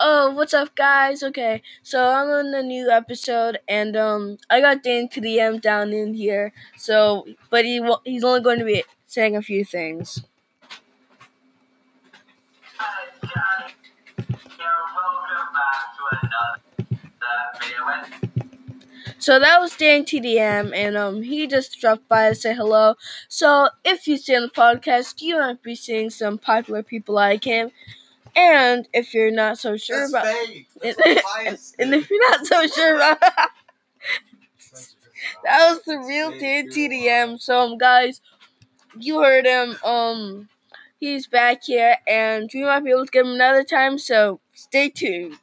up, guys? Okay, so I'm on a new episode, and um, I got Dan TDM down in here. So, but he he's only going to be saying a few things. So that was Dan TDM, and um, he just dropped by to say hello. So if you see on the podcast, you might be seeing some popular people like him. And if you're not so sure That's about, fake. That's and, and if you're not so sure about, that was the real Dan TDM. So um, guys, you heard him. Um, he's back here, and we might be able to get him another time. So stay tuned.